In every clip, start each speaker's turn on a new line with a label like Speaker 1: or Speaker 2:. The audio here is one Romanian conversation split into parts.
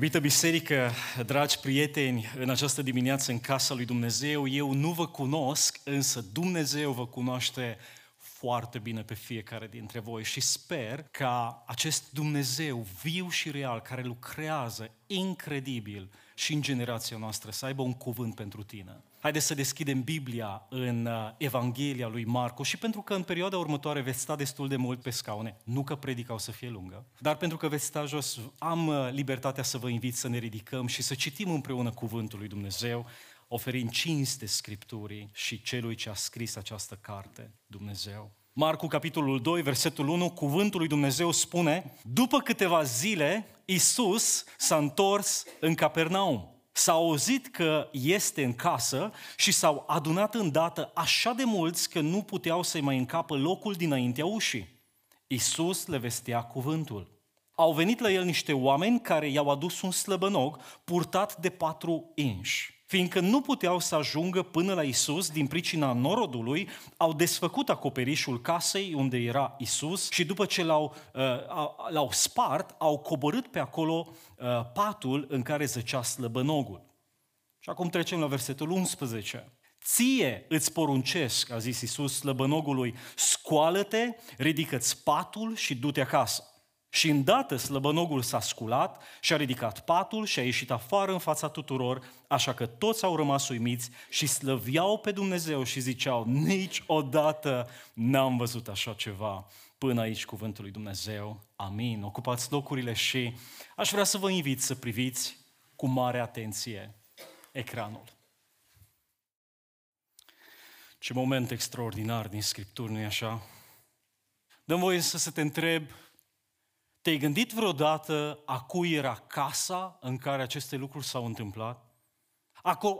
Speaker 1: Iubită biserică, dragi prieteni, în această dimineață în casa lui Dumnezeu, eu nu vă cunosc, însă Dumnezeu vă cunoaște foarte bine pe fiecare dintre voi și sper ca acest Dumnezeu viu și real, care lucrează incredibil și în generația noastră, să aibă un cuvânt pentru tine. Haideți să deschidem Biblia în uh, Evanghelia lui Marco și pentru că în perioada următoare veți sta destul de mult pe scaune, nu că predica o să fie lungă, dar pentru că veți sta jos, am uh, libertatea să vă invit să ne ridicăm și să citim împreună cuvântul lui Dumnezeu, oferind cinste Scripturii și celui ce a scris această carte, Dumnezeu. Marcu, capitolul 2, versetul 1, cuvântul lui Dumnezeu spune, după câteva zile, Isus s-a întors în Capernaum. S-a auzit că este în casă și s-au adunat îndată așa de mulți că nu puteau să-i mai încapă locul dinaintea ușii. Isus le vestea cuvântul. Au venit la el niște oameni care i-au adus un slăbănog purtat de patru inși. Fiindcă nu puteau să ajungă până la Isus din pricina norodului, au desfăcut acoperișul casei unde era Isus și după ce l-au, uh, l-au spart, au coborât pe acolo uh, patul în care zăcea slăbănogul. Și acum trecem la versetul 11. Ție îți poruncesc, a zis Isus slăbănogului, scoală-te, ridică-ți patul și du-te acasă. Și îndată slăbănogul s-a sculat și a ridicat patul și a ieșit afară în fața tuturor, așa că toți au rămas uimiți și slăviau pe Dumnezeu și ziceau, niciodată n-am văzut așa ceva până aici cuvântul lui Dumnezeu. Amin. Ocupați locurile și aș vrea să vă invit să priviți cu mare atenție ecranul. Ce moment extraordinar din Scripturi, nu-i așa? Dăm voie să, să te întreb te-ai gândit vreodată a cui era casa în care aceste lucruri s-au întâmplat?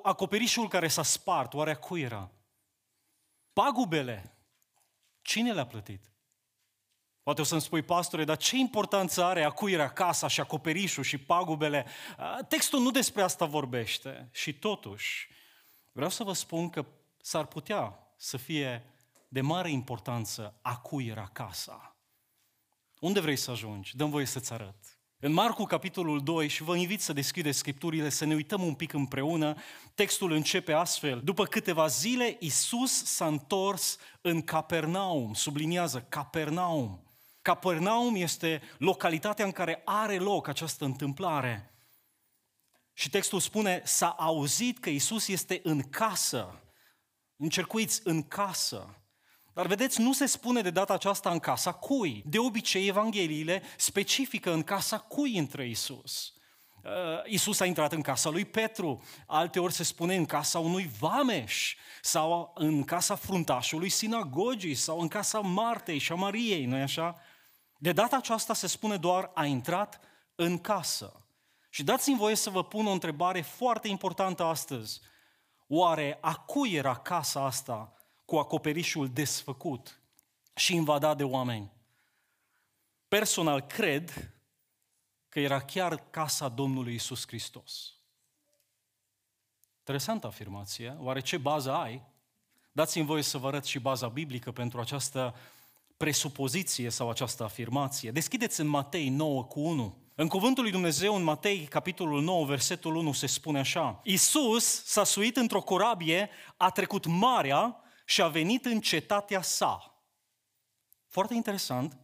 Speaker 1: Acoperișul care s-a spart, oare a cui era? Pagubele, cine le-a plătit? Poate o să-mi spui, pastore, dar ce importanță are a cui era casa și acoperișul și pagubele? Textul nu despre asta vorbește. Și totuși, vreau să vă spun că s-ar putea să fie de mare importanță a cui era casa. Unde vrei să ajungi? Dăm voie să-ți arăt. În Marcu, capitolul 2, și vă invit să deschideți Scripturile, să ne uităm un pic împreună, textul începe astfel. După câteva zile, Isus s-a întors în Capernaum, subliniază Capernaum. Capernaum este localitatea în care are loc această întâmplare. Și textul spune, s-a auzit că Isus este în casă. Încercuiți în casă. Dar vedeți, nu se spune de data aceasta în casa cui. De obicei, Evangheliile specifică în casa cui intră Isus. Uh, Isus a intrat în casa lui Petru, alte ori se spune în casa unui vameș, sau în casa fruntașului sinagogii, sau în casa Martei și a Mariei, nu-i așa? De data aceasta se spune doar a intrat în casă. Și dați-mi voie să vă pun o întrebare foarte importantă astăzi. Oare a cui era casa asta cu acoperișul desfăcut și invadat de oameni. Personal cred că era chiar casa Domnului Isus Hristos. Interesantă afirmație. Oare ce bază ai? Dați-mi voie să vă arăt și baza biblică pentru această presupoziție sau această afirmație. Deschideți în Matei 9 cu 1. În cuvântul lui Dumnezeu, în Matei, capitolul 9, versetul 1, se spune așa. Isus s-a suit într-o corabie, a trecut marea și a venit în cetatea sa. Foarte interesant.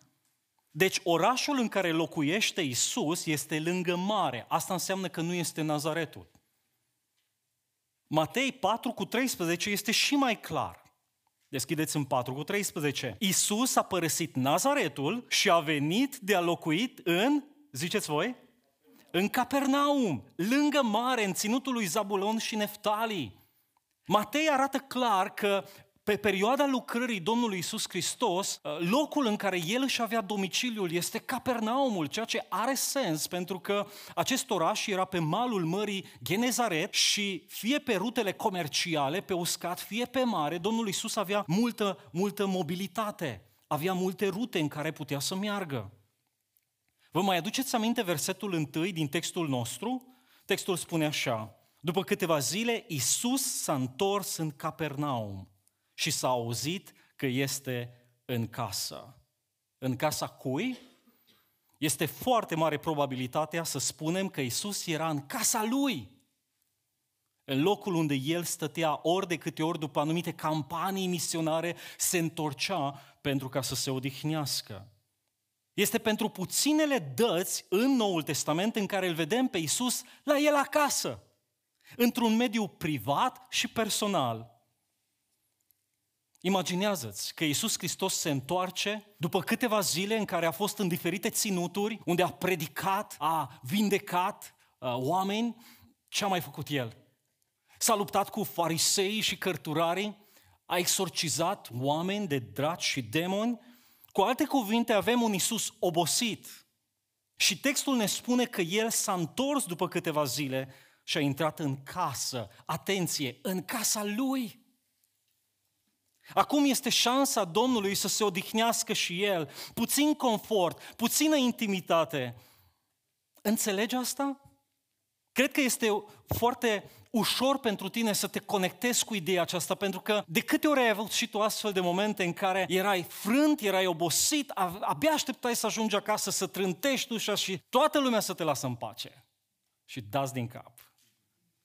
Speaker 1: Deci orașul în care locuiește Isus este lângă mare. Asta înseamnă că nu este Nazaretul. Matei 4 cu 13 este și mai clar. Deschideți în 4 cu 13. Isus a părăsit Nazaretul și a venit de a locuit în, ziceți voi, în Capernaum, lângă mare, în ținutul lui Zabulon și Neftali. Matei arată clar că pe perioada lucrării Domnului Isus Hristos, uh, locul în care el își avea domiciliul este Capernaumul, ceea ce are sens pentru că acest oraș era pe malul mării Genezaret și fie pe rutele comerciale, pe uscat, fie pe mare, Domnul Isus avea multă, multă mobilitate, avea multe rute în care putea să meargă. Vă mai aduceți aminte versetul întâi din textul nostru? Textul spune așa, după câteva zile, Isus s-a întors în Capernaum și s-a auzit că este în casă. În casa cui? este foarte mare probabilitatea să spunem că Isus era în casa lui, în locul unde el stătea ori de câte ori după anumite campanii misionare se întorcea pentru ca să se odihnească. Este pentru puținele dăți în Noul Testament în care îl vedem pe Isus la el acasă, într-un mediu privat și personal. Imaginează-ți că Iisus Hristos se întoarce după câteva zile în care a fost în diferite ținuturi, unde a predicat, a vindecat uh, oameni. Ce a mai făcut El? S-a luptat cu farisei și cărturarii, a exorcizat oameni de draci și demoni. Cu alte cuvinte, avem un Iisus obosit. Și textul ne spune că El s-a întors după câteva zile și a intrat în casă. Atenție, în casa Lui. Acum este șansa Domnului să se odihnească și El. Puțin confort, puțină intimitate. Înțelegi asta? Cred că este foarte ușor pentru tine să te conectezi cu ideea aceasta, pentru că de câte ori ai avut și tu astfel de momente în care erai frânt, erai obosit, abia așteptai să ajungi acasă, să trântești ușa și toată lumea să te lasă în pace. Și dați din cap.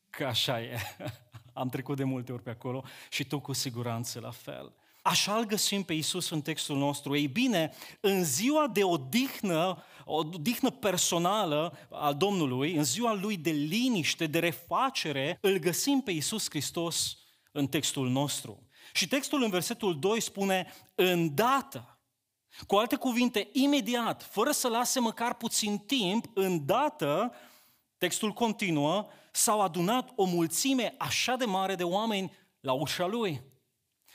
Speaker 1: Că așa e. Am trecut de multe ori pe acolo și tu cu siguranță la fel. Așa îl găsim pe Isus în textul nostru. Ei bine, în ziua de odihnă, o odihnă personală a Domnului, în ziua lui de liniște, de refacere, îl găsim pe Isus Hristos în textul nostru. Și textul în versetul 2 spune, îndată. Cu alte cuvinte, imediat, fără să lase măcar puțin timp, îndată, textul continuă, s-au adunat o mulțime așa de mare de oameni la ușa lui.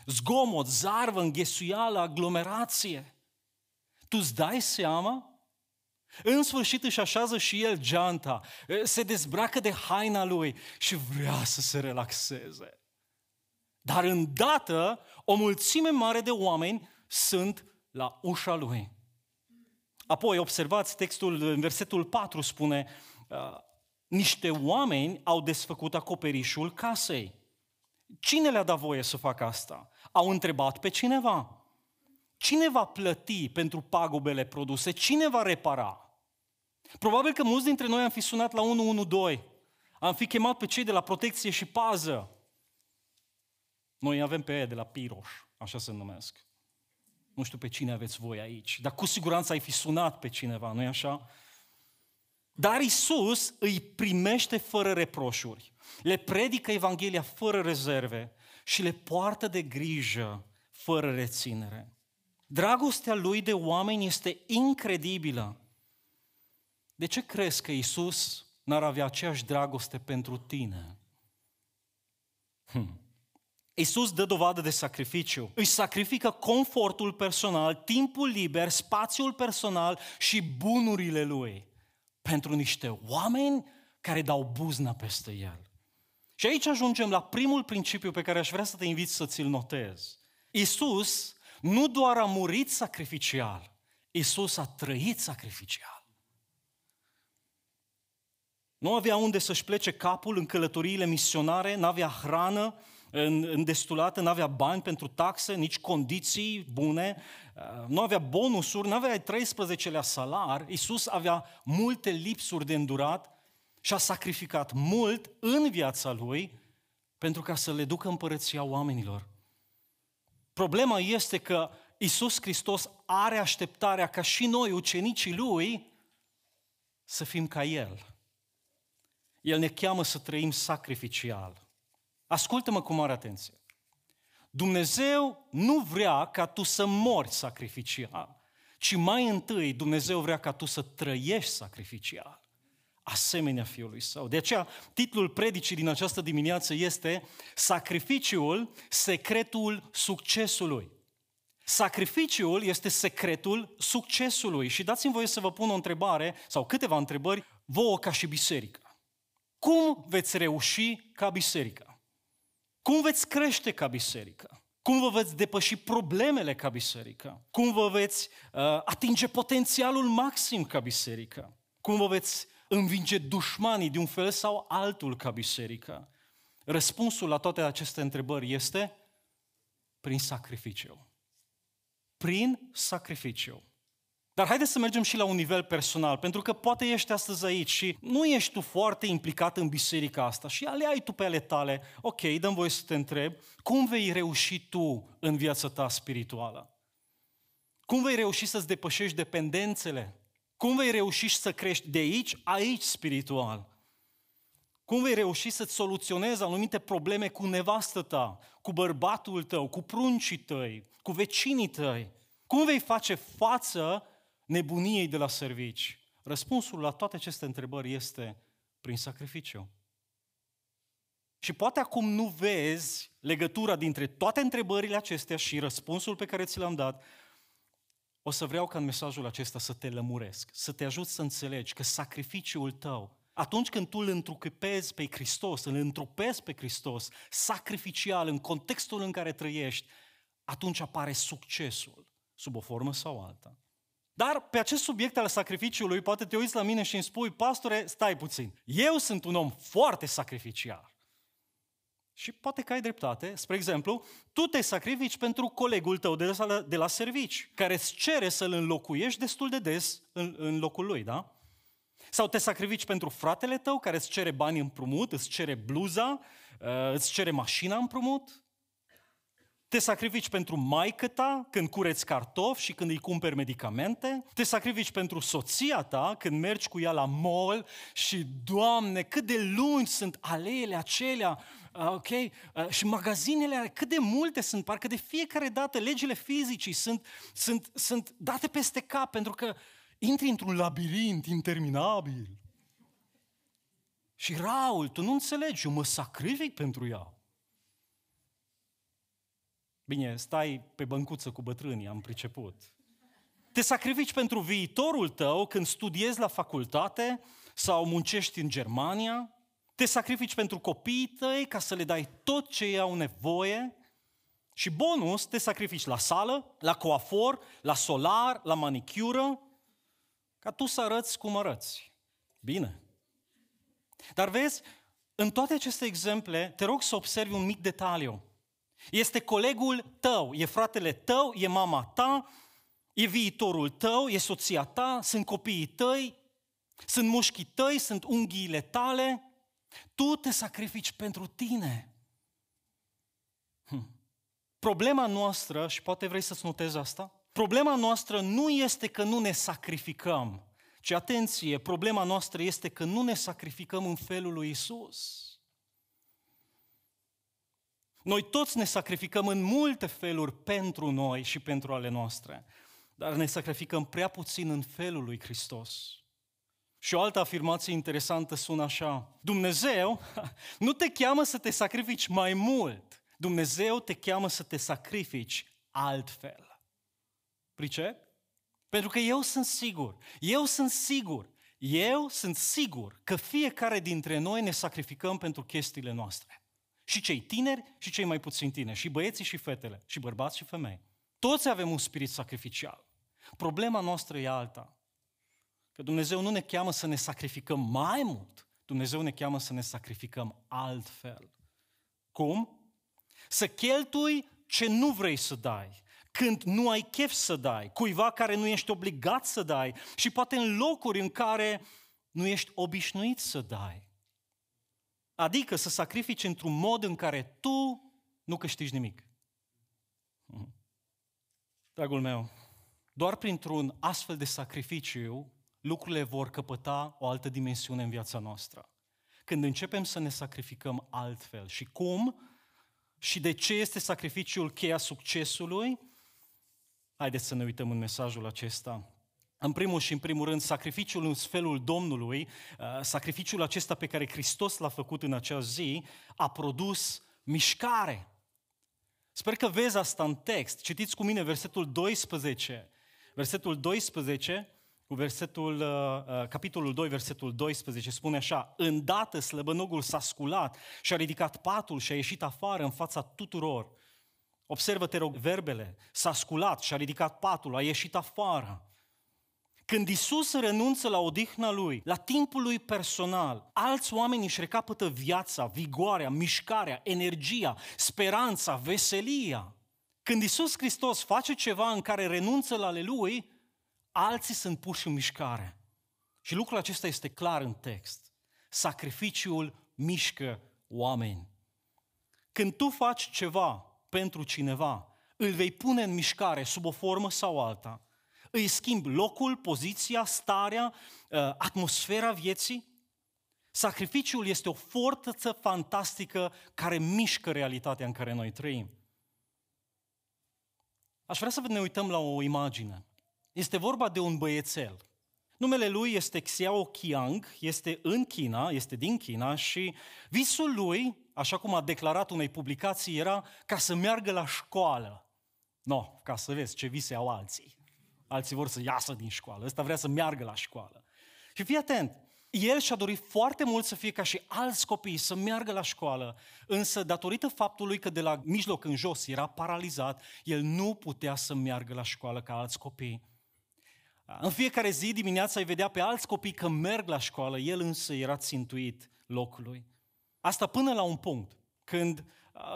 Speaker 1: Zgomot, zarvă, înghesuială, aglomerație. Tu îți dai seama? În sfârșit își așează și el geanta, se dezbracă de haina lui și vrea să se relaxeze. Dar îndată o mulțime mare de oameni sunt la ușa lui. Apoi observați textul în versetul 4 spune niște oameni au desfăcut acoperișul casei. Cine le-a dat voie să facă asta? Au întrebat pe cineva. Cine va plăti pentru pagubele produse? Cine va repara? Probabil că mulți dintre noi am fi sunat la 112. Am fi chemat pe cei de la protecție și pază. Noi avem pe ei de la Piroș, așa se numesc. Nu știu pe cine aveți voi aici, dar cu siguranță ai fi sunat pe cineva, nu-i așa? Dar Isus îi primește fără reproșuri, le predică Evanghelia fără rezerve și le poartă de grijă fără reținere. Dragostea lui de oameni este incredibilă. De ce crezi că Isus n-ar avea aceeași dragoste pentru tine? Hm. Isus dă dovadă de sacrificiu. Își sacrifică confortul personal, timpul liber, spațiul personal și bunurile lui pentru niște oameni care dau buzna peste el. Și aici ajungem la primul principiu pe care aș vrea să te invit să ți-l notezi. Isus nu doar a murit sacrificial, Isus a trăit sacrificial. Nu avea unde să-și plece capul în călătoriile misionare, nu avea hrană îndestulată, nu avea bani pentru taxe, nici condiții bune, uh, nu avea bonusuri, nu avea 13-lea salar. Iisus avea multe lipsuri de îndurat și a sacrificat mult în viața lui pentru ca să le ducă împărăția oamenilor. Problema este că Isus Hristos are așteptarea ca și noi, ucenicii Lui, să fim ca El. El ne cheamă să trăim sacrificial. Ascultă-mă cu mare atenție. Dumnezeu nu vrea ca tu să mori sacrificial, ci mai întâi Dumnezeu vrea ca tu să trăiești sacrificial, asemenea Fiului Său. De aceea, titlul predicii din această dimineață este Sacrificiul, secretul succesului. Sacrificiul este secretul succesului. Și dați-mi voie să vă pun o întrebare sau câteva întrebări vouă ca și biserică. Cum veți reuși ca biserică? Cum veți crește ca biserică? Cum vă veți depăși problemele ca biserică? Cum vă veți uh, atinge potențialul maxim ca biserică? Cum vă veți învinge dușmanii de un fel sau altul ca biserică? Răspunsul la toate aceste întrebări este prin sacrificiu. Prin sacrificiu. Dar haideți să mergem și la un nivel personal, pentru că poate ești astăzi aici și nu ești tu foarte implicat în biserica asta și ale ai tu pe ale tale. Ok, dăm voie să te întreb, cum vei reuși tu în viața ta spirituală? Cum vei reuși să-ți depășești dependențele? Cum vei reuși să crești de aici, aici spiritual? Cum vei reuși să-ți soluționezi anumite probleme cu nevastă ta, cu bărbatul tău, cu pruncii tăi, cu vecinii tăi? Cum vei face față nebuniei de la servici? Răspunsul la toate aceste întrebări este prin sacrificiu. Și poate acum nu vezi legătura dintre toate întrebările acestea și răspunsul pe care ți l-am dat, o să vreau ca în mesajul acesta să te lămuresc, să te ajut să înțelegi că sacrificiul tău, atunci când tu îl întrucupezi pe Hristos, îl întrupezi pe Hristos, sacrificial, în contextul în care trăiești, atunci apare succesul, sub o formă sau alta. Dar pe acest subiect al sacrificiului, poate te uiți la mine și îmi spui, pastore, stai puțin, eu sunt un om foarte sacrificial. Și poate că ai dreptate. Spre exemplu, tu te sacrifici pentru colegul tău de la, de la servici, care îți cere să-l înlocuiești destul de des în, în locul lui, da? Sau te sacrifici pentru fratele tău care îți cere bani împrumut, îți cere bluza, uh, îți cere mașina împrumut? Te sacrifici pentru maică ta când cureți cartofi și când îi cumperi medicamente? Te sacrifici pentru soția ta când mergi cu ea la mall și, Doamne, cât de lungi sunt aleele acelea, uh, ok? Uh, și magazinele, cât de multe sunt, parcă de fiecare dată legile fizicii sunt, sunt, sunt date peste cap pentru că intri într-un labirint interminabil. Și Raul, tu nu înțelegi, eu mă sacrific pentru ea. Bine, stai pe băncuță cu bătrânii, am priceput. Te sacrifici pentru viitorul tău când studiezi la facultate sau muncești în Germania. Te sacrifici pentru copiii tăi ca să le dai tot ce ei au nevoie. Și bonus, te sacrifici la sală, la coafor, la solar, la manicură, ca tu să arăți cum arăți. Bine. Dar vezi, în toate aceste exemple, te rog să observi un mic detaliu. Este colegul tău, e fratele tău, e mama ta, e viitorul tău, e soția ta, sunt copiii tăi, sunt mușchii tăi, sunt unghiile tale. Tu te sacrifici pentru tine. Hm. Problema noastră, și poate vrei să-ți notezi asta, problema noastră nu este că nu ne sacrificăm, ci atenție, problema noastră este că nu ne sacrificăm în felul lui Isus. Noi toți ne sacrificăm în multe feluri pentru noi și pentru ale noastre, dar ne sacrificăm prea puțin în felul lui Hristos. Și o altă afirmație interesantă sună așa. Dumnezeu nu te cheamă să te sacrifici mai mult. Dumnezeu te cheamă să te sacrifici altfel. Pricep? Pentru că eu sunt sigur, eu sunt sigur, eu sunt sigur că fiecare dintre noi ne sacrificăm pentru chestiile noastre. Și cei tineri și cei mai puțin tineri, și băieții și fetele, și bărbați și femei. Toți avem un spirit sacrificial. Problema noastră e alta. Că Dumnezeu nu ne cheamă să ne sacrificăm mai mult, Dumnezeu ne cheamă să ne sacrificăm altfel. Cum? Să cheltui ce nu vrei să dai, când nu ai chef să dai, cuiva care nu ești obligat să dai și poate în locuri în care nu ești obișnuit să dai. Adică să sacrifici într-un mod în care tu nu câștigi nimic. Mhm. Dragul meu, doar printr-un astfel de sacrificiu, lucrurile vor căpăta o altă dimensiune în viața noastră. Când începem să ne sacrificăm altfel. Și cum? Și de ce este sacrificiul cheia succesului? Haideți să ne uităm în mesajul acesta. În primul și în primul rând, sacrificiul în felul Domnului, uh, sacrificiul acesta pe care Hristos l-a făcut în acea zi, a produs mișcare. Sper că vezi asta în text. Citiți cu mine versetul 12. Versetul 12 cu versetul, uh, uh, capitolul 2, versetul 12, spune așa, Îndată slăbănogul s-a sculat și a ridicat patul și a ieșit afară în fața tuturor. Observă, te rog, verbele. S-a sculat și a ridicat patul, a ieșit afară. Când Isus renunță la odihna lui, la timpul lui personal, alți oameni își recapătă viața, vigoarea, mișcarea, energia, speranța, veselia. Când Isus Hristos face ceva în care renunță la ale lui, alții sunt puși în mișcare. Și lucrul acesta este clar în text. Sacrificiul mișcă oameni. Când tu faci ceva pentru cineva, îl vei pune în mișcare sub o formă sau alta, îi schimbi locul, poziția, starea, uh, atmosfera vieții. Sacrificiul este o forță fantastică care mișcă realitatea în care noi trăim. Aș vrea să ne uităm la o imagine. Este vorba de un băiețel. Numele lui este Xiao Qiang, este în China, este din China și visul lui, așa cum a declarat unei publicații, era ca să meargă la școală. No, ca să vezi ce vise au alții. Alții vor să iasă din școală, ăsta vrea să meargă la școală. Și fii atent, el și-a dorit foarte mult să fie ca și alți copii, să meargă la școală, însă datorită faptului că de la mijloc în jos era paralizat, el nu putea să meargă la școală ca alți copii. În fiecare zi dimineața îi vedea pe alți copii că merg la școală, el însă era țintuit locului. Asta până la un punct, când,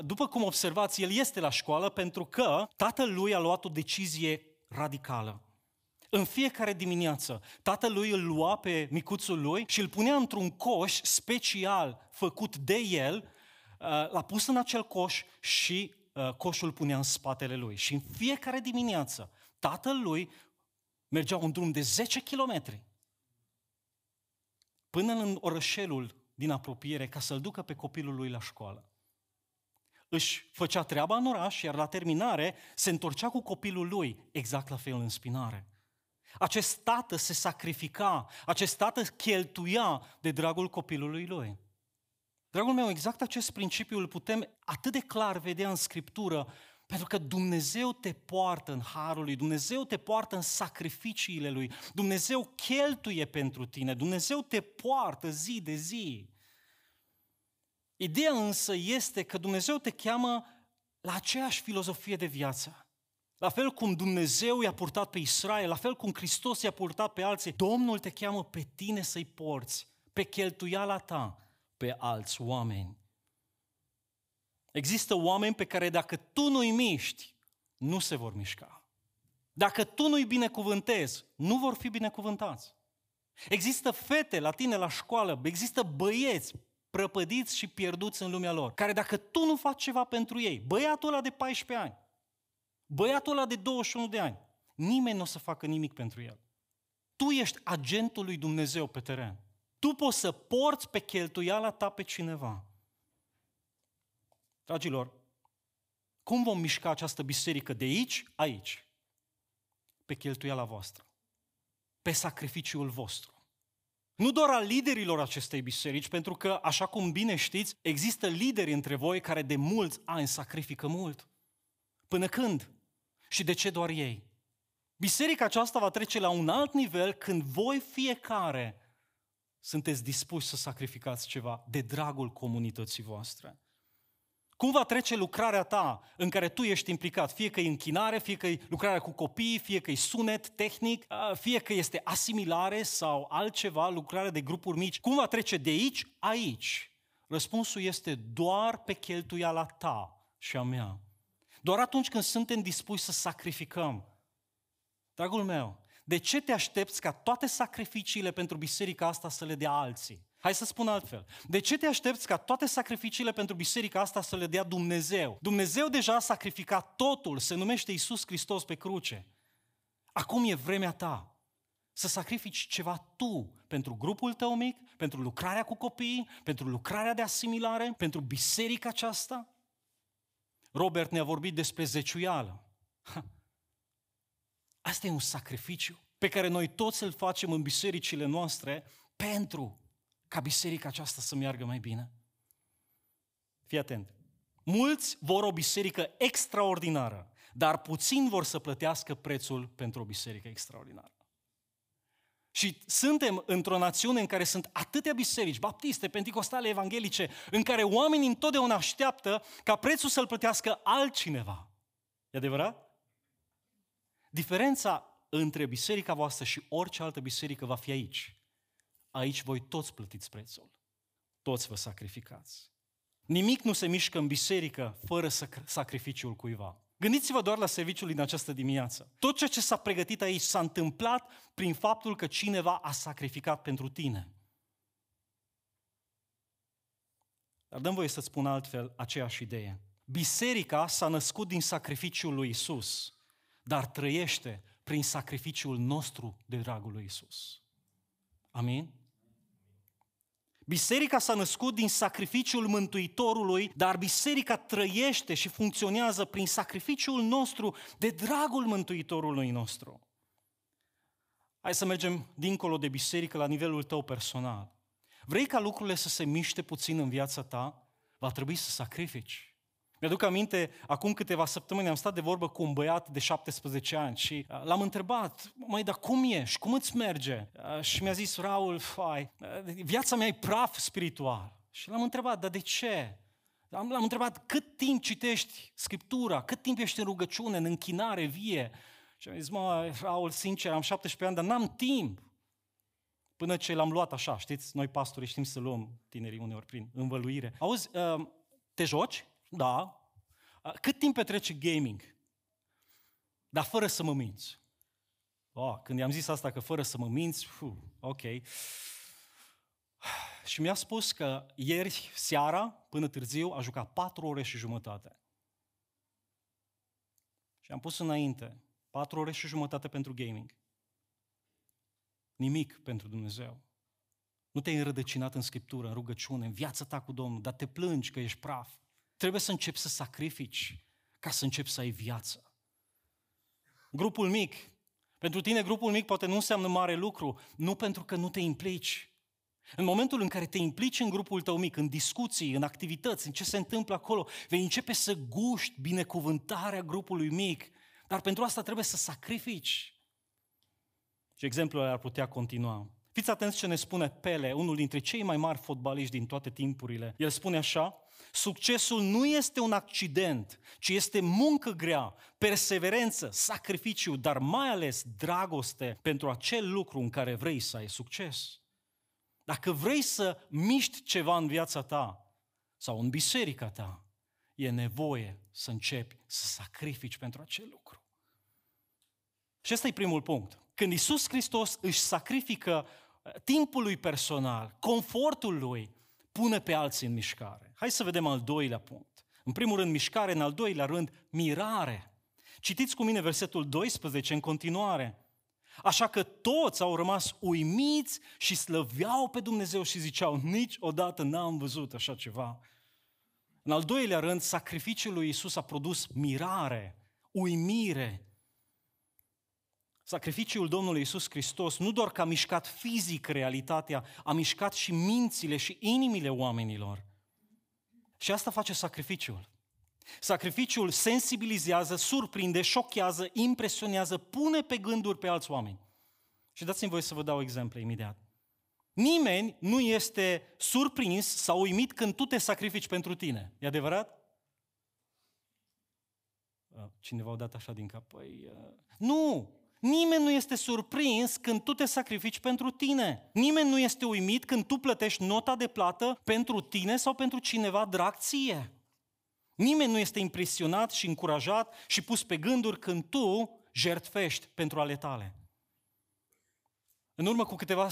Speaker 1: după cum observați, el este la școală pentru că tatăl lui a luat o decizie radicală. În fiecare dimineață, tatălui îl lua pe micuțul lui și îl punea într-un coș special făcut de el, uh, l-a pus în acel coș și uh, coșul punea în spatele lui. Și în fiecare dimineață, tatăl lui mergea un drum de 10 kilometri până în orășelul din apropiere ca să-l ducă pe copilul lui la școală își făcea treaba în oraș, iar la terminare se întorcea cu copilul lui, exact la fel în spinare. Acest tată se sacrifica, acest tată cheltuia de dragul copilului lui. Dragul meu, exact acest principiu îl putem atât de clar vedea în Scriptură, pentru că Dumnezeu te poartă în harul lui, Dumnezeu te poartă în sacrificiile lui, Dumnezeu cheltuie pentru tine, Dumnezeu te poartă zi de zi. Ideea însă este că Dumnezeu te cheamă la aceeași filozofie de viață. La fel cum Dumnezeu i-a purtat pe Israel, la fel cum Hristos i-a purtat pe alții, Domnul te cheamă pe tine să-i porți, pe cheltuiala ta, pe alți oameni. Există oameni pe care dacă tu nu-i miști, nu se vor mișca. Dacă tu nu-i binecuvântezi, nu vor fi binecuvântați. Există fete la tine la școală, există băieți prăpădiți și pierduți în lumea lor, care dacă tu nu faci ceva pentru ei, băiatul ăla de 14 ani, băiatul ăla de 21 de ani, nimeni nu o să facă nimic pentru el. Tu ești agentul lui Dumnezeu pe teren. Tu poți să porți pe cheltuiala ta pe cineva. Dragilor, cum vom mișca această biserică de aici, aici? Pe cheltuiala voastră. Pe sacrificiul vostru. Nu doar al liderilor acestei biserici, pentru că, așa cum bine știți, există lideri între voi care de mulți ani sacrifică mult. Până când? Și de ce doar ei? Biserica aceasta va trece la un alt nivel când voi fiecare sunteți dispuși să sacrificați ceva de dragul comunității voastre. Cum va trece lucrarea ta în care tu ești implicat? Fie că e închinare, fie că e lucrarea cu copii, fie că e sunet tehnic, fie că este asimilare sau altceva, lucrare de grupuri mici. Cum va trece de aici, aici? Răspunsul este doar pe cheltuiala ta și a mea. Doar atunci când suntem dispuși să sacrificăm. Dragul meu, de ce te aștepți ca toate sacrificiile pentru biserica asta să le dea alții? Hai să spun altfel. De ce te aștepți ca toate sacrificiile pentru biserica asta să le dea Dumnezeu? Dumnezeu deja a sacrificat totul, se numește Isus Hristos pe cruce. Acum e vremea ta să sacrifici ceva tu pentru grupul tău mic, pentru lucrarea cu copiii, pentru lucrarea de asimilare, pentru biserica aceasta. Robert ne-a vorbit despre zeciuială. Asta e un sacrificiu pe care noi toți îl facem în bisericile noastre pentru ca biserica aceasta să meargă mai bine? Fii atent. Mulți vor o biserică extraordinară, dar puțin vor să plătească prețul pentru o biserică extraordinară. Și suntem într-o națiune în care sunt atâtea biserici, baptiste, penticostale, evanghelice, în care oamenii întotdeauna așteaptă ca prețul să-l plătească altcineva. E adevărat? Diferența între biserica voastră și orice altă biserică va fi aici. Aici voi toți plătiți prețul. Toți vă sacrificați. Nimic nu se mișcă în biserică fără sacrificiul cuiva. Gândiți-vă doar la serviciul din această dimineață. Tot ceea ce s-a pregătit aici s-a întâmplat prin faptul că cineva a sacrificat pentru tine. Dar dăm voie să spun altfel aceeași idee. Biserica s-a născut din sacrificiul lui Isus, dar trăiește prin sacrificiul nostru de dragul lui Isus. Amin? Biserica s-a născut din sacrificiul Mântuitorului, dar biserica trăiește și funcționează prin sacrificiul nostru de dragul Mântuitorului nostru. Hai să mergem dincolo de biserică la nivelul tău personal. Vrei ca lucrurile să se miște puțin în viața ta? Va trebui să sacrifici. Mi-aduc aminte, acum câteva săptămâni am stat de vorbă cu un băiat de 17 ani și uh, l-am întrebat, măi, dar cum ești? Cum îți merge? Uh, și mi-a zis, Raul, fai, uh, viața mea e praf spiritual. Și l-am întrebat, dar de ce? L-am, l-am întrebat, cât timp citești Scriptura? Cât timp ești în rugăciune, în închinare vie? Și am zis, mă, Raul, sincer, am 17 ani, dar n-am timp. Până ce l-am luat așa, știți, noi pastorii știm să luăm tinerii uneori prin învăluire. Auzi, te joci? Da. Cât timp petrece gaming? Dar fără să mă minți. Oh, când i-am zis asta că fără să mă minți, fu, ok. Și mi-a spus că ieri seara, până târziu, a jucat patru ore și jumătate. Și am pus înainte, patru ore și jumătate pentru gaming. Nimic pentru Dumnezeu. Nu te-ai înrădăcinat în Scriptură, în rugăciune, în viața ta cu Domnul, dar te plângi că ești praf. Trebuie să începi să sacrifici ca să începi să ai viață. Grupul mic. Pentru tine grupul mic poate nu înseamnă mare lucru, nu pentru că nu te implici. În momentul în care te implici în grupul tău mic, în discuții, în activități, în ce se întâmplă acolo, vei începe să guști binecuvântarea grupului mic, dar pentru asta trebuie să sacrifici. Și exemplul ar putea continua. Fiți atenți ce ne spune Pele, unul dintre cei mai mari fotbaliști din toate timpurile. El spune așa, Succesul nu este un accident, ci este muncă grea, perseverență, sacrificiu, dar mai ales dragoste pentru acel lucru în care vrei să ai succes. Dacă vrei să miști ceva în viața ta sau în biserica ta, e nevoie să începi să sacrifici pentru acel lucru. Și ăsta e primul punct. Când Isus Hristos își sacrifică uh, timpul lui personal, confortul lui, pune pe alții în mișcare. Hai să vedem al doilea punct. În primul rând mișcare, în al doilea rând mirare. Citiți cu mine versetul 12 în continuare. Așa că toți au rămas uimiți și slăveau pe Dumnezeu și ziceau, niciodată n-am văzut așa ceva. În al doilea rând, sacrificiul lui Isus a produs mirare, uimire, Sacrificiul Domnului Isus Hristos nu doar că a mișcat fizic realitatea, a mișcat și mințile și inimile oamenilor. Și asta face sacrificiul. Sacrificiul sensibilizează, surprinde, șochează, impresionează, pune pe gânduri pe alți oameni. Și dați-mi voi să vă dau exemple imediat. Nimeni nu este surprins sau uimit când tu te sacrifici pentru tine. E adevărat? Cineva a dat așa din cap. Păi, uh... Nu! Nimeni nu este surprins când tu te sacrifici pentru tine. Nimeni nu este uimit când tu plătești nota de plată pentru tine sau pentru cineva drag ție. Nimeni nu este impresionat și încurajat și pus pe gânduri când tu jertfești pentru ale tale. În urmă cu câteva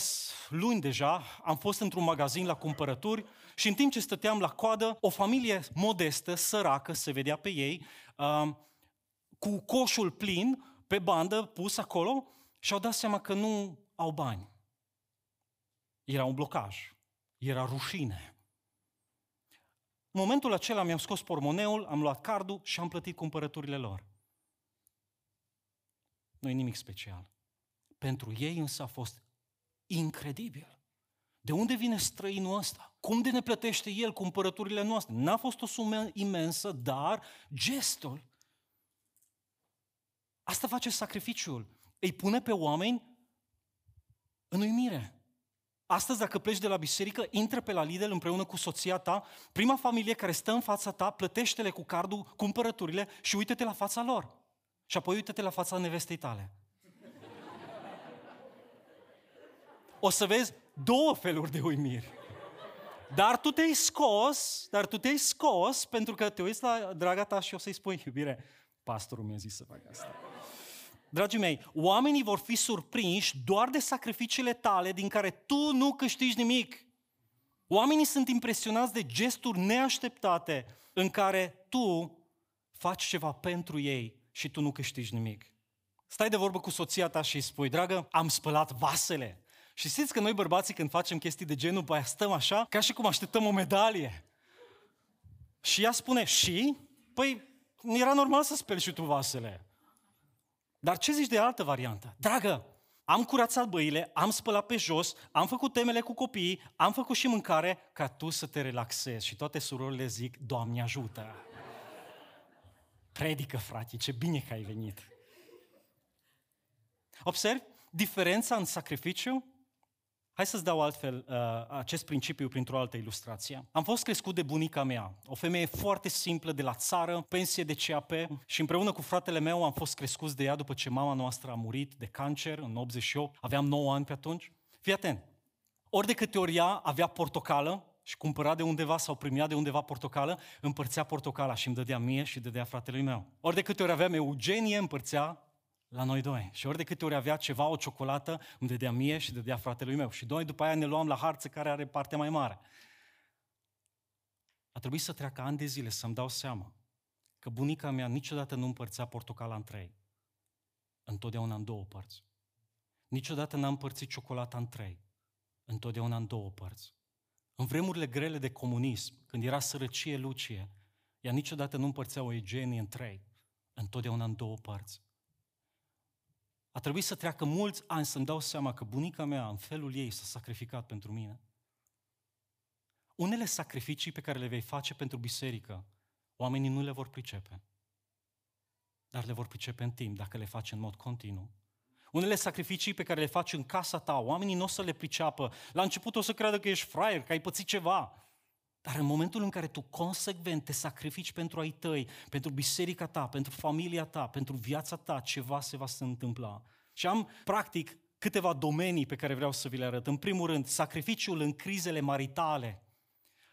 Speaker 1: luni deja am fost într-un magazin la cumpărături și în timp ce stăteam la coadă, o familie modestă, săracă, se vedea pe ei, uh, cu coșul plin, pe bandă, pus acolo și au dat seama că nu au bani. Era un blocaj. Era rușine. În momentul acela mi-am scos pormoneul, am luat cardul și am plătit cumpărăturile lor. Nu e nimic special. Pentru ei însă a fost incredibil. De unde vine străinul ăsta? Cum de ne plătește el cumpărăturile noastre? N-a fost o sumă imensă, dar gestul Asta face sacrificiul. Îi pune pe oameni în uimire. Astăzi, dacă pleci de la biserică, intră pe la Lidl împreună cu soția ta, prima familie care stă în fața ta, plătește-le cu cardul cumpărăturile și uite-te la fața lor. Și apoi uite-te la fața nevestei tale. O să vezi două feluri de uimiri. Dar tu te-ai scos, dar tu te-ai scos pentru că te uiți la draga ta și o să-i spui, iubire, Pastorul mi-a zis să fac asta. Dragii mei, oamenii vor fi surprinși doar de sacrificiile tale din care tu nu câștigi nimic. Oamenii sunt impresionați de gesturi neașteptate în care tu faci ceva pentru ei și tu nu câștigi nimic. Stai de vorbă cu soția ta și îi spui, dragă, am spălat vasele. Și știți că noi bărbații când facem chestii de genul, băi, stăm așa, ca și cum așteptăm o medalie. Și ea spune, și? Păi, era normal să speli și tu vasele. Dar ce zici de altă variantă? Dragă, am curățat băile, am spălat pe jos, am făcut temele cu copiii, am făcut și mâncare ca tu să te relaxezi. Și toate surorile zic, Doamne ajută! Predică, frate, ce bine că ai venit! Observi diferența în sacrificiu Hai să-ți dau altfel uh, acest principiu printr-o altă ilustrație. Am fost crescut de bunica mea, o femeie foarte simplă de la țară, pensie de CAP și împreună cu fratele meu am fost crescuți de ea după ce mama noastră a murit de cancer în 88. Aveam 9 ani pe atunci. Fii atent. Ori de câte ori ea avea portocală și cumpăra de undeva sau primea de undeva portocală, împărțea portocala și îmi dădea mie și dădea fratelui meu. Ori de câte ori aveam Eugenie, împărțea la noi doi. Și ori de câte ori avea ceva, o ciocolată, îmi dădea mie și dădea fratelui meu. Și doi după aia ne luam la harță care are partea mai mare. A trebuit să treacă ani de zile să-mi dau seama că bunica mea niciodată nu împărțea portocala în trei. Întotdeauna în două părți. Niciodată n-a împărțit ciocolata în trei. Întotdeauna în două părți. În vremurile grele de comunism, când era sărăcie lucie, ea niciodată nu împărțea o egenie în trei. Întotdeauna în două părți. A trebuit să treacă mulți ani să-mi dau seama că bunica mea, în felul ei, s-a sacrificat pentru mine. Unele sacrificii pe care le vei face pentru biserică, oamenii nu le vor pricepe. Dar le vor pricepe în timp, dacă le faci în mod continuu. Unele sacrificii pe care le faci în casa ta, oamenii nu o să le priceapă. La început o să creadă că ești fraier, că ai pățit ceva. Dar în momentul în care tu consecvent te sacrifici pentru ai tăi, pentru biserica ta, pentru familia ta, pentru viața ta, ceva se va să întâmpla. Și am, practic, câteva domenii pe care vreau să vi le arăt. În primul rând, sacrificiul în crizele maritale.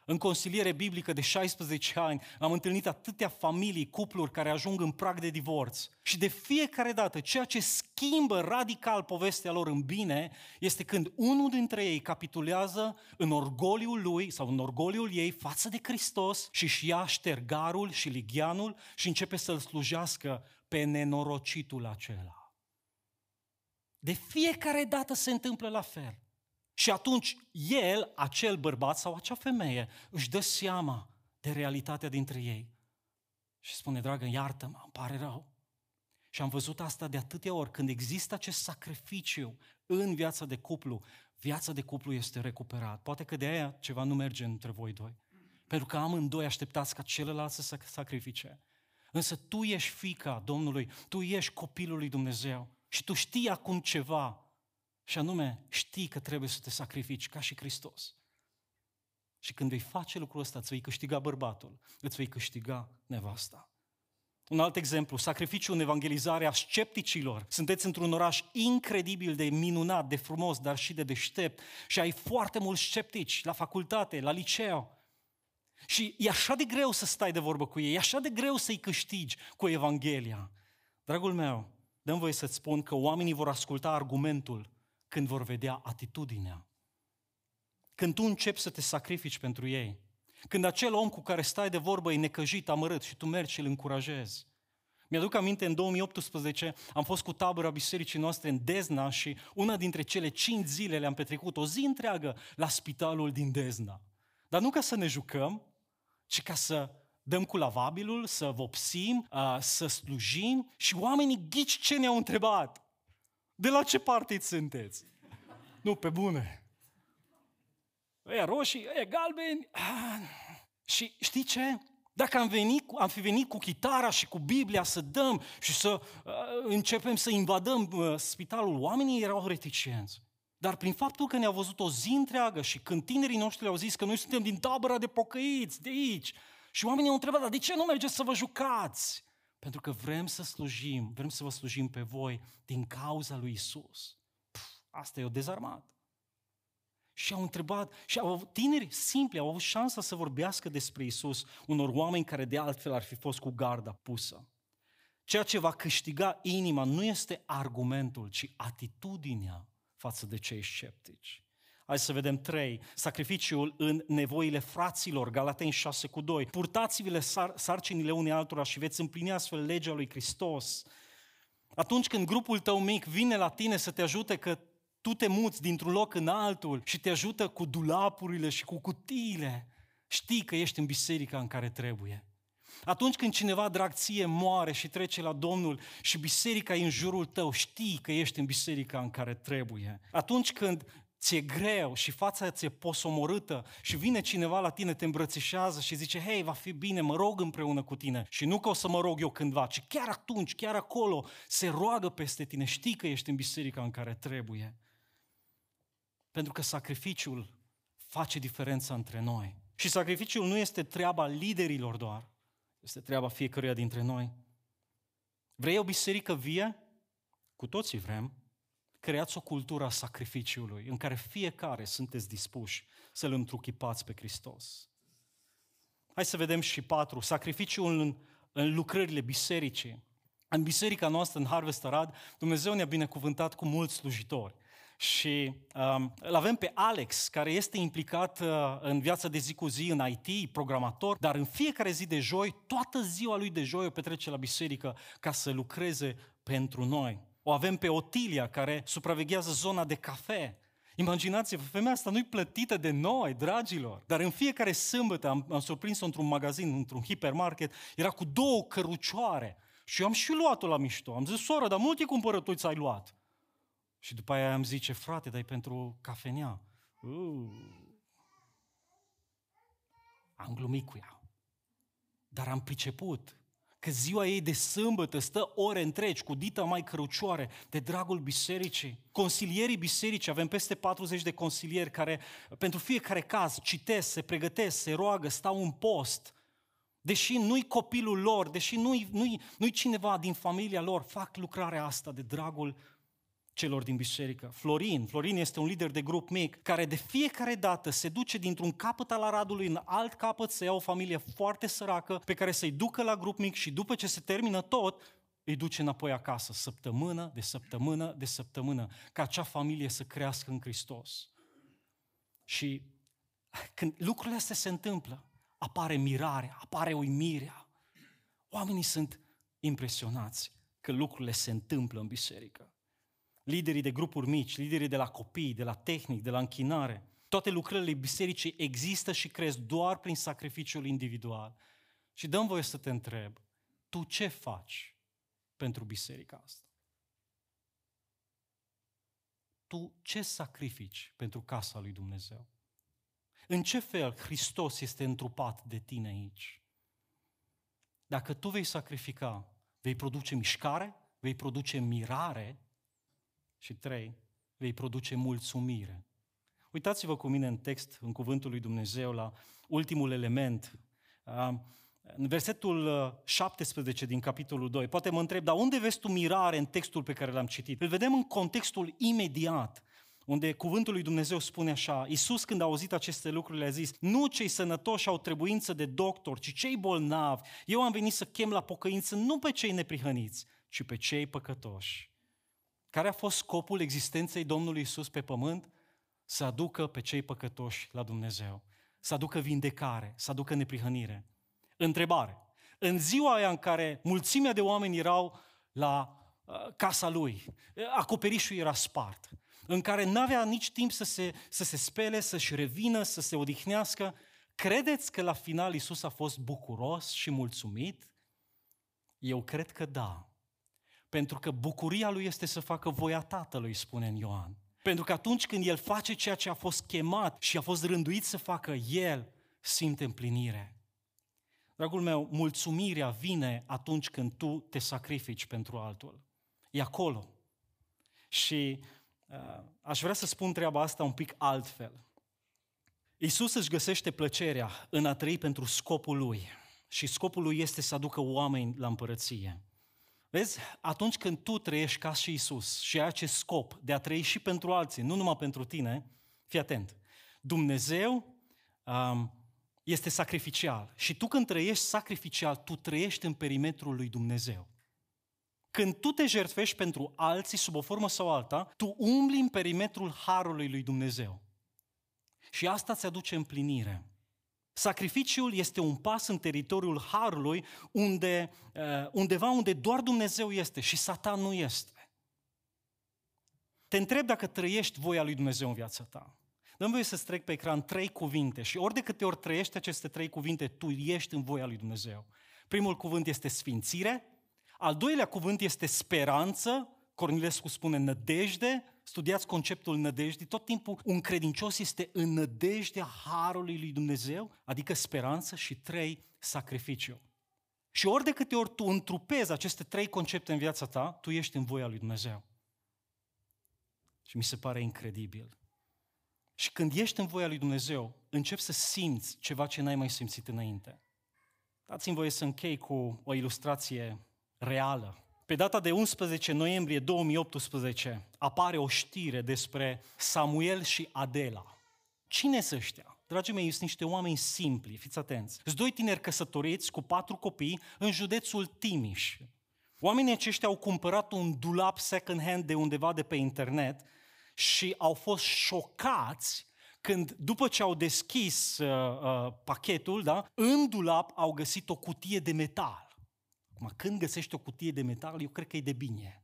Speaker 1: În consiliere biblică de 16 ani am întâlnit atâtea familii, cupluri care ajung în prag de divorț. Și de fiecare dată, ceea ce schimbă radical povestea lor în bine este când unul dintre ei capitulează în orgoliul lui sau în orgoliul ei față de Hristos și își ia ștergarul și ligheanul și începe să-l slujească pe nenorocitul acela. De fiecare dată se întâmplă la fel. Și atunci el, acel bărbat sau acea femeie, își dă seama de realitatea dintre ei. Și spune, dragă, iartă-mă, îmi pare rău. Și am văzut asta de atâtea ori. Când există acest sacrificiu în viața de cuplu, viața de cuplu este recuperat. Poate că de aia ceva nu merge între voi doi. Pentru că amândoi așteptați ca celălalt să se sacrifice. Însă tu ești fica Domnului, tu ești copilul lui Dumnezeu și tu știi acum ceva și anume, știi că trebuie să te sacrifici ca și Hristos. Și când vei face lucrul ăsta, îți vei câștiga bărbatul, îți vei câștiga nevasta. Un alt exemplu, sacrificiul în evangelizare a scepticilor. Sunteți într-un oraș incredibil de minunat, de frumos, dar și de deștept și ai foarte mulți sceptici la facultate, la liceu. Și e așa de greu să stai de vorbă cu ei, e așa de greu să-i câștigi cu Evanghelia. Dragul meu, dăm voie să-ți spun că oamenii vor asculta argumentul când vor vedea atitudinea. Când tu începi să te sacrifici pentru ei. Când acel om cu care stai de vorbă e necăjit, amărât și tu mergi și îl încurajezi. Mi-aduc aminte, în 2018 am fost cu tabăra bisericii noastre în Dezna și una dintre cele cinci zile le-am petrecut o zi întreagă la spitalul din Dezna. Dar nu ca să ne jucăm, ci ca să dăm cu lavabilul, să vopsim, să slujim și oamenii ghici ce ne-au întrebat. De la ce partid sunteți? Nu, pe bune. E roșii, e galbeni. Ah. Și știi ce? Dacă am, venit, am fi venit cu chitara și cu Biblia să dăm și să uh, începem să invadăm uh, spitalul, oamenii erau reticenți. Dar prin faptul că ne-au văzut o zi întreagă și când tinerii noștri au zis că noi suntem din tabăra de pocăiți, de aici, și oamenii au întrebat, dar de ce nu mergeți să vă jucați? Pentru că vrem să slujim, vrem să vă slujim pe voi din cauza lui Isus. Pff, asta e o dezarmat. Și au întrebat, și au avut, tineri simpli au avut șansa să vorbească despre Isus unor oameni care de altfel ar fi fost cu garda pusă. Ceea ce va câștiga inima nu este argumentul, ci atitudinea față de cei sceptici. Hai să vedem trei. Sacrificiul în nevoile fraților, Galateni 6 cu 2. Purtați-vi-le sar- sarcinile unei altora și veți împlini astfel legea lui Hristos. Atunci când grupul tău mic vine la tine să te ajute că tu te muți dintr-un loc în altul și te ajută cu dulapurile și cu cutiile, știi că ești în biserica în care trebuie. Atunci când cineva drag ție moare și trece la Domnul și biserica e în jurul tău, știi că ești în biserica în care trebuie. Atunci când ți-e greu și fața ți-e posomorâtă și vine cineva la tine, te îmbrățișează și zice, hei, va fi bine, mă rog împreună cu tine. Și nu că o să mă rog eu cândva, ci chiar atunci, chiar acolo, se roagă peste tine, știi că ești în biserica în care trebuie. Pentru că sacrificiul face diferența între noi. Și sacrificiul nu este treaba liderilor doar, este treaba fiecăruia dintre noi. Vrei o biserică vie? Cu toții vrem. Creați o cultură a sacrificiului în care fiecare sunteți dispuși să-L întruchipați pe Hristos. Hai să vedem și patru. Sacrificiul în, în lucrările bisericii. În biserica noastră, în Harvest Arad, Dumnezeu ne-a binecuvântat cu mulți slujitori. Și um, îl avem pe Alex, care este implicat uh, în viața de zi cu zi, în IT, programator, dar în fiecare zi de joi, toată ziua lui de joi o petrece la biserică ca să lucreze pentru noi. O avem pe Otilia, care supraveghează zona de cafe. Imaginați-vă, femeia asta nu-i plătită de noi, dragilor. Dar în fiecare sâmbătă am, am surprins-o într-un magazin, într-un hipermarket, era cu două cărucioare. Și eu am și luat-o la mișto. Am zis, soră, dar multe cumpărături ți-ai luat. Și după aia am zice, frate, dar pentru cafenea. Uh. Am glumit cu ea. Dar am priceput că ziua ei de sâmbătă stă ore întregi cu dita mai cărucioare de dragul bisericii. Consilierii bisericii, avem peste 40 de consilieri care pentru fiecare caz citesc, se pregătesc, se roagă, stau în post. Deși nu-i copilul lor, deși nu-i, nu-i, nu-i cineva din familia lor, fac lucrarea asta de dragul celor din biserică. Florin, Florin este un lider de grup mic care de fiecare dată se duce dintr-un capăt al Aradului în alt capăt să ia o familie foarte săracă pe care să-i ducă la grup mic și după ce se termină tot, îi duce înapoi acasă, săptămână de săptămână de săptămână, ca acea familie să crească în Hristos. Și când lucrurile astea se întâmplă, apare mirarea, apare uimirea. Oamenii sunt impresionați că lucrurile se întâmplă în biserică liderii de grupuri mici, liderii de la copii, de la tehnic, de la închinare. Toate lucrările bisericii există și cresc doar prin sacrificiul individual. Și dăm voie să te întreb, tu ce faci pentru biserica asta? Tu ce sacrifici pentru casa lui Dumnezeu? În ce fel Hristos este întrupat de tine aici? Dacă tu vei sacrifica, vei produce mișcare, vei produce mirare și trei, vei produce mulțumire. Uitați-vă cu mine în text, în cuvântul lui Dumnezeu, la ultimul element. În versetul 17 uh, din capitolul 2, poate mă întreb, dar unde vezi tu mirare în textul pe care l-am citit? Îl vedem în contextul imediat, unde cuvântul lui Dumnezeu spune așa, Iisus când a auzit aceste lucruri le-a zis, nu cei sănătoși au trebuință de doctor, ci cei bolnavi. Eu am venit să chem la pocăință nu pe cei neprihăniți, ci pe cei păcătoși. Care a fost scopul existenței Domnului Isus pe pământ? Să aducă pe cei păcătoși la Dumnezeu, să aducă vindecare, să aducă neprihănire. Întrebare. În ziua aia în care mulțimea de oameni erau la uh, casa lui, acoperișul era spart, în care n-avea nici timp să se, să se spele, să-și revină, să se odihnească, credeți că la final Isus a fost bucuros și mulțumit? Eu cred că da. Pentru că bucuria lui este să facă voia Tatălui, spune în Ioan. Pentru că atunci când el face ceea ce a fost chemat și a fost rânduit să facă, el simte împlinire. Dragul meu, mulțumirea vine atunci când tu te sacrifici pentru altul. E acolo. Și uh, aș vrea să spun treaba asta un pic altfel. Isus își găsește plăcerea în a trăi pentru scopul lui. Și scopul lui este să aducă oameni la împărăție. Vezi, atunci când tu trăiești ca și Isus și ai acest scop de a trăi și pentru alții, nu numai pentru tine, fii atent. Dumnezeu um, este sacrificial și tu când trăiești sacrificial, tu trăiești în perimetrul lui Dumnezeu. când tu te jertfești pentru alții sub o formă sau alta, tu umbli în perimetrul harului lui Dumnezeu. Și asta ți aduce împlinire. Sacrificiul este un pas în teritoriul harului unde, uh, undeva unde doar Dumnezeu este și Satan nu este. Te întreb dacă trăiești voia lui Dumnezeu în viața ta. Dăm voie să trec pe ecran trei cuvinte și ori de câte ori trăiești aceste trei cuvinte, tu ești în voia lui Dumnezeu. Primul cuvânt este sfințire, al doilea cuvânt este speranță, Cornilescu spune nădejde, studiați conceptul nădejdii, tot timpul un credincios este în nădejdea Harului lui Dumnezeu, adică speranță și trei, sacrificiu. Și ori de câte ori tu întrupezi aceste trei concepte în viața ta, tu ești în voia lui Dumnezeu. Și mi se pare incredibil. Și când ești în voia lui Dumnezeu, începi să simți ceva ce n-ai mai simțit înainte. Dați-mi voie să închei cu o ilustrație reală. Pe data de 11 noiembrie 2018 apare o știre despre Samuel și Adela. Cine sunt ăștia? Dragii mei, sunt niște oameni simpli, fiți atenți. Sunt doi tineri căsătoriți cu patru copii în județul Timiș. Oamenii aceștia au cumpărat un dulap second hand de undeva de pe internet și au fost șocați când, după ce au deschis uh, uh, pachetul, da, în dulap au găsit o cutie de metal. Acum, când găsești o cutie de metal, eu cred că e de bine.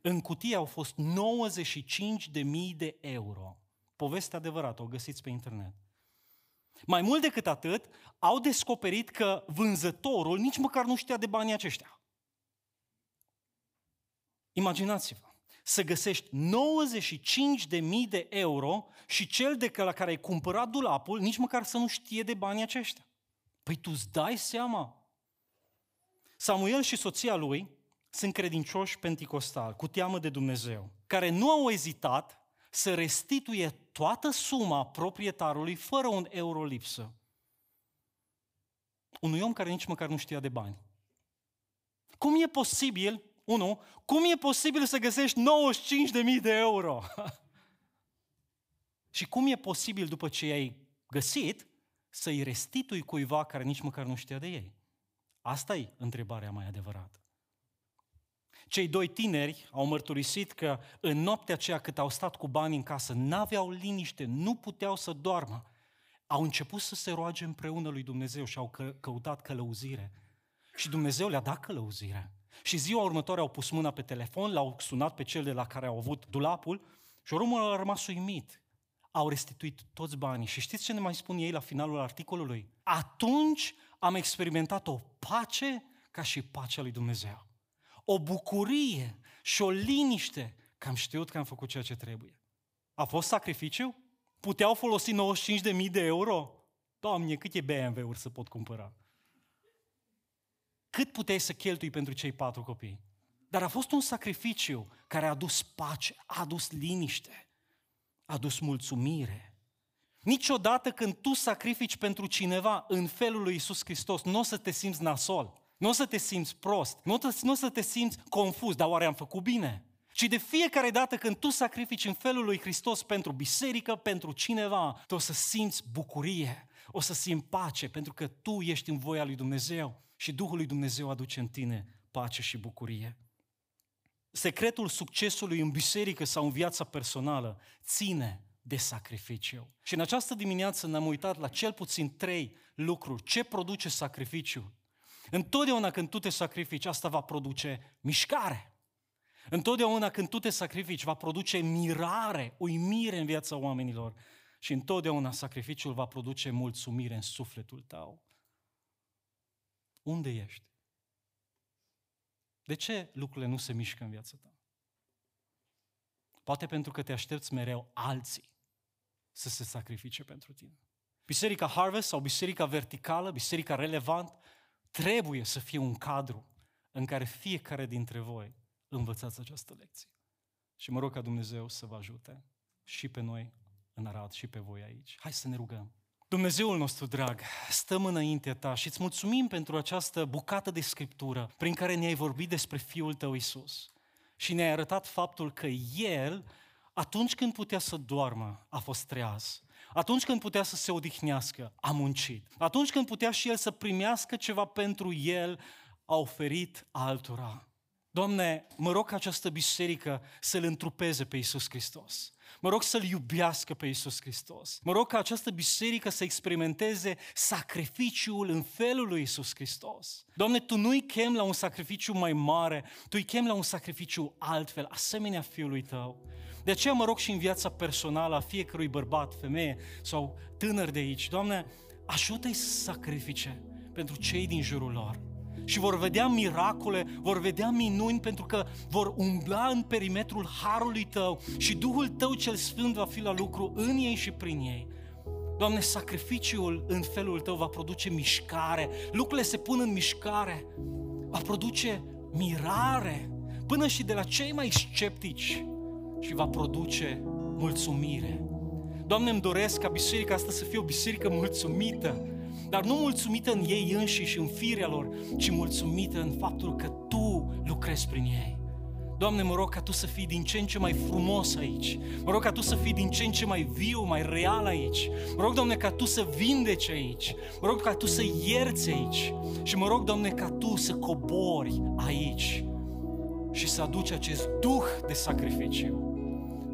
Speaker 1: În cutie au fost 95.000 de euro. Poveste adevărată, o găsiți pe internet. Mai mult decât atât, au descoperit că vânzătorul nici măcar nu știa de banii aceștia. Imaginați-vă să găsești 95 de mii de euro și cel de la care ai cumpărat dulapul nici măcar să nu știe de banii aceștia. Păi tu îți dai seama. Samuel și soția lui sunt credincioși penticostali, cu teamă de Dumnezeu, care nu au ezitat să restituie toată suma proprietarului fără un euro lipsă. Unui om care nici măcar nu știa de bani. Cum e posibil 1. Cum e posibil să găsești 95.000 de euro? și cum e posibil după ce i-ai găsit să-i restitui cuiva care nici măcar nu știa de ei? Asta e întrebarea mai adevărată. Cei doi tineri au mărturisit că în noaptea aceea cât au stat cu bani în casă, n-aveau liniște, nu puteau să doarmă. Au început să se roage împreună lui Dumnezeu și au căutat călăuzire. Și Dumnezeu le-a dat călăuzire. Și ziua următoare au pus mâna pe telefon, l-au sunat pe cel de la care au avut dulapul și urmă a rămas uimit. Au restituit toți banii. Și știți ce ne mai spun ei la finalul articolului? Atunci am experimentat o pace ca și pacea lui Dumnezeu. O bucurie și o liniște că am știut că am făcut ceea ce trebuie. A fost sacrificiu? Puteau folosi 95.000 de euro? Doamne, câte BMW-uri să pot cumpăra? cât puteai să cheltui pentru cei patru copii. Dar a fost un sacrificiu care a adus pace, a adus liniște, a adus mulțumire. Niciodată când tu sacrifici pentru cineva în felul lui Isus Hristos, nu o să te simți nasol, nu o să te simți prost, nu o, nu o să te simți confuz, dar oare am făcut bine? Ci de fiecare dată când tu sacrifici în felul lui Hristos pentru biserică, pentru cineva, tu o să simți bucurie, o să simți pace, pentru că tu ești în voia lui Dumnezeu și Duhul lui Dumnezeu aduce în tine pace și bucurie. Secretul succesului în biserică sau în viața personală ține de sacrificiu. Și în această dimineață ne-am uitat la cel puțin trei lucruri. Ce produce sacrificiu? Întotdeauna când tu te sacrifici, asta va produce mișcare. Întotdeauna când tu te sacrifici, va produce mirare, uimire în viața oamenilor. Și întotdeauna sacrificiul va produce mulțumire în sufletul tău. Unde ești? De ce lucrurile nu se mișcă în viața ta? Poate pentru că te aștepți mereu alții să se sacrifice pentru tine. Biserica Harvest sau biserica verticală, biserica relevant, trebuie să fie un cadru în care fiecare dintre voi învățați această lecție. Și mă rog ca Dumnezeu să vă ajute și pe noi în Arad și pe voi aici. Hai să ne rugăm. Dumnezeul nostru drag, stăm înaintea ta și îți mulțumim pentru această bucată de scriptură prin care ne-ai vorbit despre Fiul tău Isus. Și ne-ai arătat faptul că El, atunci când putea să doarmă, a fost treaz. Atunci când putea să se odihnească, a muncit. Atunci când putea și El să primească ceva pentru El, a oferit altora. Doamne, mă rog ca această biserică să-L întrupeze pe Iisus Hristos. Mă rog să-L iubească pe Iisus Hristos. Mă rog ca această biserică să experimenteze sacrificiul în felul lui Iisus Hristos. Doamne, Tu nu-i chem la un sacrificiu mai mare, Tu îi chem la un sacrificiu altfel, asemenea Fiului Tău. De aceea mă rog și în viața personală a fiecărui bărbat, femeie sau tânăr de aici, Doamne, ajută-i să sacrifice pentru cei din jurul lor. Și vor vedea miracole, vor vedea minuni pentru că vor umbla în perimetrul harului tău și Duhul tău cel sfânt va fi la lucru în ei și prin ei. Doamne, sacrificiul în felul tău va produce mișcare, lucrurile se pun în mișcare, va produce mirare. Până și de la cei mai sceptici și va produce mulțumire. Doamne, îmi doresc ca biserica asta să fie o biserică mulțumită, dar nu mulțumită în ei înși și în firea lor, ci mulțumită în faptul că Tu lucrezi prin ei. Doamne, mă rog ca Tu să fii din ce în ce mai frumos aici. Mă rog ca Tu să fii din ce în ce mai viu, mai real aici. Mă rog, Doamne, ca Tu să vindeci aici. Mă rog ca Tu să ierți aici. Și mă rog, Doamne, ca Tu să cobori aici și să aduci acest duh de sacrificiu.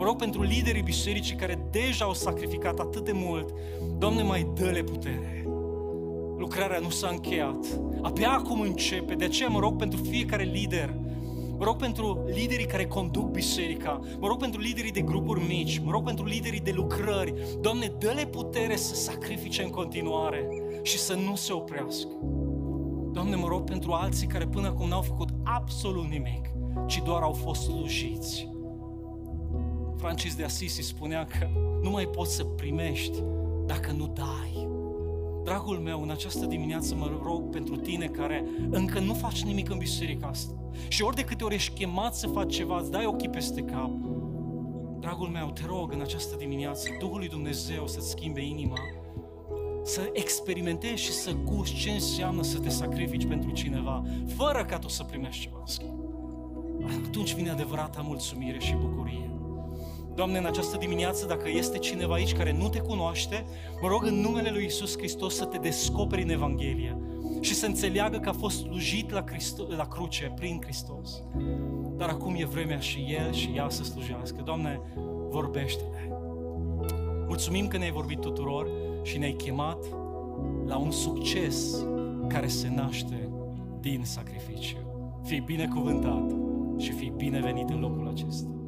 Speaker 1: Mă rog pentru liderii bisericii care deja au sacrificat atât de mult. Doamne, mai dă-le putere lucrarea nu s-a încheiat. Abia acum începe. De aceea mă rog pentru fiecare lider. Mă rog pentru liderii care conduc biserica. Mă rog pentru liderii de grupuri mici. Mă rog pentru liderii de lucrări. Doamne, dă-le putere să sacrifice în continuare și să nu se oprească. Doamne, mă rog pentru alții care până acum n-au făcut absolut nimic, ci doar au fost slujiți. Francis de Assisi spunea că nu mai poți să primești dacă nu dai. Dragul meu, în această dimineață mă rog pentru tine care încă nu faci nimic în biserica asta. Și ori de câte ori ești chemat să faci ceva, îți dai ochii peste cap. Dragul meu, te rog în această dimineață, Duhul lui Dumnezeu să-ți schimbe inima, să experimentezi și să gusti ce înseamnă să te sacrifici pentru cineva, fără ca tu să primești ceva în schimb. Atunci vine adevărata mulțumire și bucurie. Doamne, în această dimineață, dacă este cineva aici care nu te cunoaște, mă rog în numele Lui Isus Hristos să te descoperi în Evanghelie și să înțeleagă că a fost slujit la, Christo- la cruce prin Hristos. Dar acum e vremea și El și ea să slujească. Doamne, vorbește-ne. Mulțumim că ne-ai vorbit tuturor și ne-ai chemat la un succes care se naște din sacrificiu. Fii binecuvântat și fii binevenit în locul acesta.